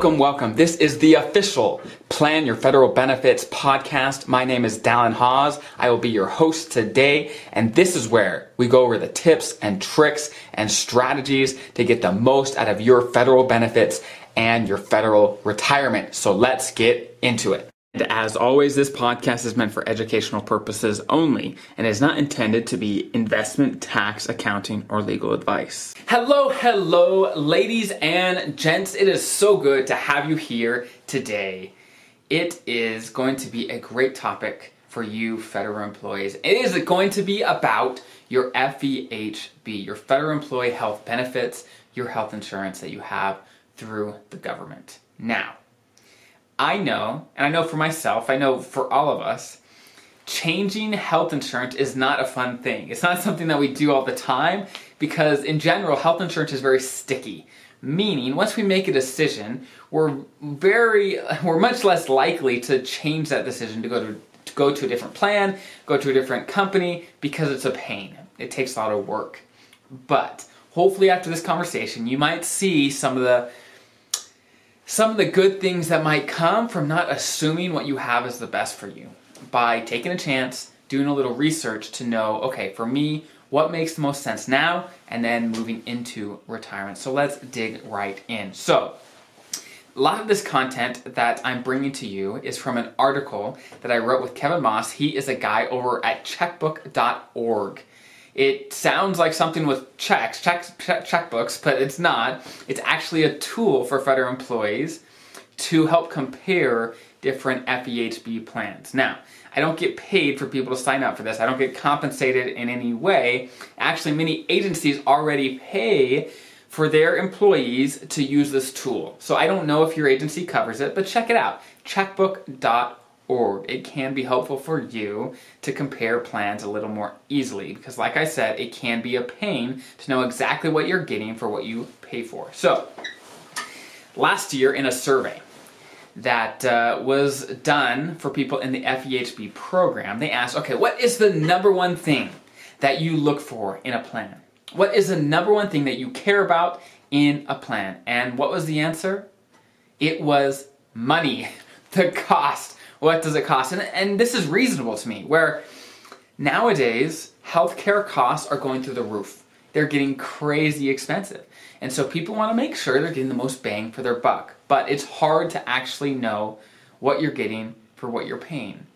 Welcome, welcome. This is the official Plan Your Federal Benefits podcast. My name is Dallin Hawes. I will be your host today, and this is where we go over the tips and tricks and strategies to get the most out of your federal benefits and your federal retirement. So let's get into it. As always, this podcast is meant for educational purposes only and is not intended to be investment, tax, accounting, or legal advice. Hello, hello, ladies and gents. It is so good to have you here today. It is going to be a great topic for you federal employees. It is going to be about your FEHB, your federal employee health benefits, your health insurance that you have through the government. Now, I know, and I know for myself, I know for all of us, changing health insurance is not a fun thing. It's not something that we do all the time because, in general, health insurance is very sticky. Meaning, once we make a decision, we're very, we're much less likely to change that decision to go to, to go to a different plan, go to a different company because it's a pain. It takes a lot of work. But hopefully, after this conversation, you might see some of the some of the good things that might come from not assuming what you have is the best for you by taking a chance, doing a little research to know, okay, for me, what makes the most sense now, and then moving into retirement. So let's dig right in. So, a lot of this content that I'm bringing to you is from an article that I wrote with Kevin Moss. He is a guy over at checkbook.org. It sounds like something with checks, checks, checkbooks, but it's not. It's actually a tool for federal employees to help compare different FEHB plans. Now, I don't get paid for people to sign up for this. I don't get compensated in any way. Actually, many agencies already pay for their employees to use this tool. So I don't know if your agency covers it, but check it out. Checkbook.org org. It can be helpful for you to compare plans a little more easily because, like I said, it can be a pain to know exactly what you're getting for what you pay for. So, last year in a survey that uh, was done for people in the FEHB program, they asked, okay, what is the number one thing that you look for in a plan? What is the number one thing that you care about in a plan? And what was the answer? It was money, the cost what does it cost? And, and this is reasonable to me, where nowadays healthcare costs are going through the roof. They're getting crazy expensive. And so people want to make sure they're getting the most bang for their buck. But it's hard to actually know what you're getting for what you're paying.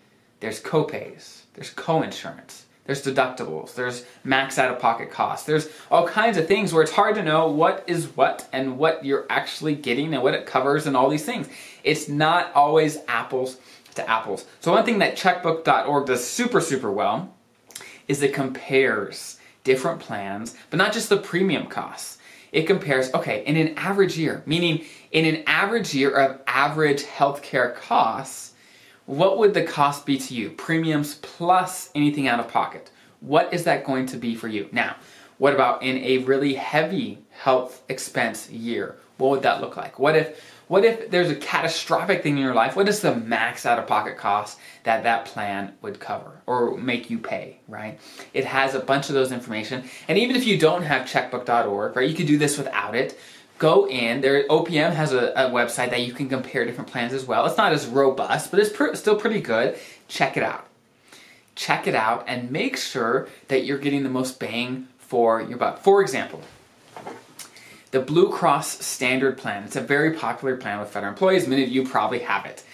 There's copays, there's co-insurance, there's deductibles, there's max out of pocket costs, there's all kinds of things where it's hard to know what is what and what you're actually getting and what it covers and all these things. It's not always apples to apples. So one thing that checkbook.org does super, super well is it compares different plans, but not just the premium costs. It compares, okay, in an average year, meaning in an average year of average healthcare costs, what would the cost be to you? Premiums plus anything out of pocket. What is that going to be for you? Now, what about in a really heavy health expense year? What would that look like? What if what if there's a catastrophic thing in your life? What is the max out of pocket cost that that plan would cover or make you pay, right? It has a bunch of those information. And even if you don't have checkbook.org, right, you could do this without it. Go in, there OPM has a, a website that you can compare different plans as well. It's not as robust, but it's pr- still pretty good. Check it out. Check it out and make sure that you're getting the most bang for your buck. For example, the Blue Cross Standard Plan. It's a very popular plan with federal employees. Many of you probably have it.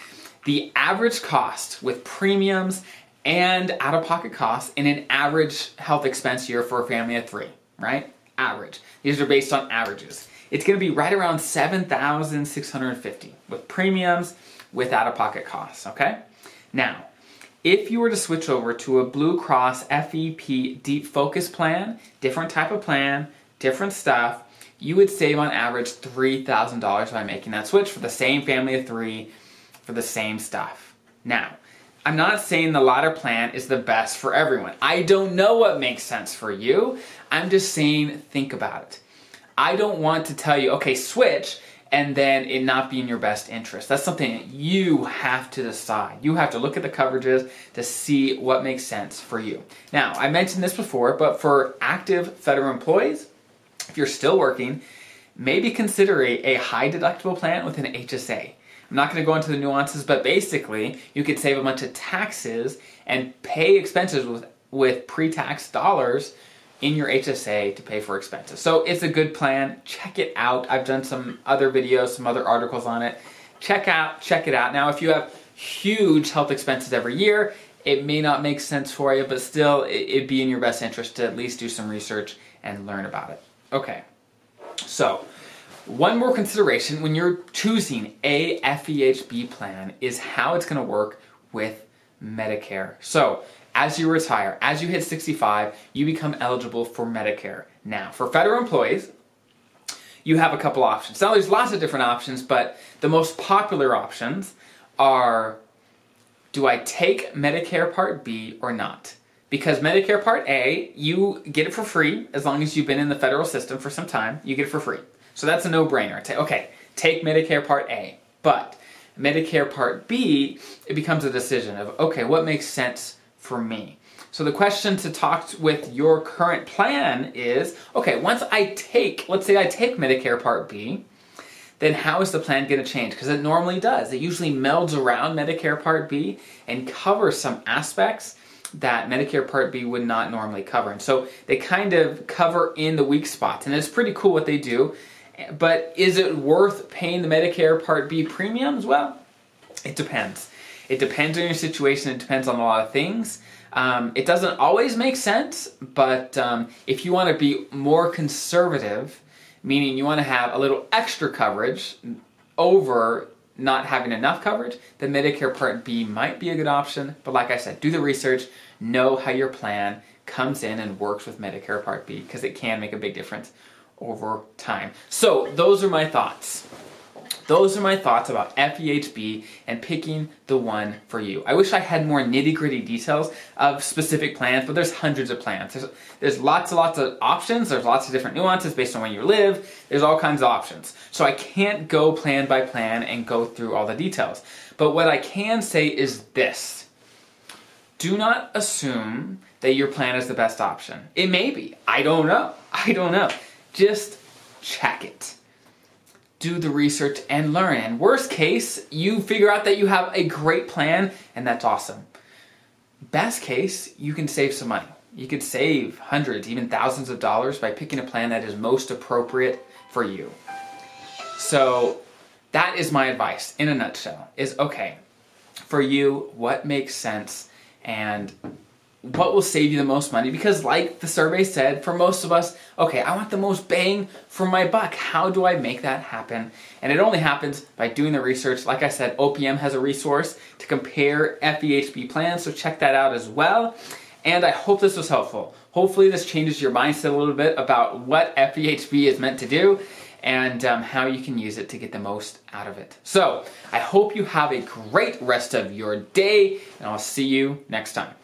The average cost with premiums and out of pocket costs in an average health expense year for a family of three, right? Average. These are based on averages. It's going to be right around 7,650 with premiums, with out of pocket costs, okay? Now, if you were to switch over to a Blue Cross FEP Deep Focus plan, different type of plan, different stuff, you would save on average $3,000 by making that switch for the same family of three for the same stuff. Now, I'm not saying the latter plan is the best for everyone. I don't know what makes sense for you. I'm just saying think about it. I don't want to tell you, okay, switch, and then it not be in your best interest. That's something that you have to decide. You have to look at the coverages to see what makes sense for you. Now, I mentioned this before, but for active federal employees, if you're still working, maybe consider a, a high deductible plan with an HSA. I'm not going to go into the nuances, but basically, you could save a bunch of taxes and pay expenses with, with pre tax dollars in your HSA to pay for expenses. So it's a good plan. Check it out. I've done some other videos, some other articles on it. Check out, check it out. Now, if you have huge health expenses every year, it may not make sense for you, but still, it'd be in your best interest to at least do some research and learn about it. Okay, so one more consideration when you're choosing a FEHB plan is how it's going to work with Medicare. So, as you retire, as you hit 65, you become eligible for Medicare. Now, for federal employees, you have a couple options. Now, there's lots of different options, but the most popular options are do I take Medicare Part B or not? Because Medicare Part A, you get it for free as long as you've been in the federal system for some time, you get it for free. So that's a no brainer. Okay, take Medicare Part A. But Medicare Part B, it becomes a decision of, okay, what makes sense for me? So the question to talk with your current plan is, okay, once I take, let's say I take Medicare Part B, then how is the plan going to change? Because it normally does. It usually melds around Medicare Part B and covers some aspects that Medicare Part B would not normally cover. And so they kind of cover in the weak spots. And it's pretty cool what they do. But is it worth paying the Medicare Part B premiums? Well, it depends. It depends on your situation, it depends on a lot of things. Um, it doesn't always make sense, but um, if you want to be more conservative, meaning you want to have a little extra coverage over not having enough coverage, then Medicare Part B might be a good option. But like I said, do the research, know how your plan comes in and works with Medicare Part B because it can make a big difference over time. So, those are my thoughts. Those are my thoughts about FEHB and picking the one for you. I wish I had more nitty gritty details of specific plans, but there's hundreds of plans. There's, there's lots and lots of options. There's lots of different nuances based on where you live. There's all kinds of options. So I can't go plan by plan and go through all the details. But what I can say is this do not assume that your plan is the best option. It may be. I don't know. I don't know. Just check it do the research and learn. And worst case, you figure out that you have a great plan and that's awesome. Best case, you can save some money. You could save hundreds, even thousands of dollars by picking a plan that is most appropriate for you. So, that is my advice in a nutshell. Is okay, for you, what makes sense and what will save you the most money? Because like the survey said for most of us okay i want the most bang for my buck. How do i make that happen? And it only happens by doing the research. Like i said opm has a resource to compare fehb plans so check that out as well. And i hope this was helpful. Hopefully this changes your mindset a little bit about what fehb is meant to do and um, how you can use it to get the most out of it. So i hope you have a great rest of your day and i'll see you next time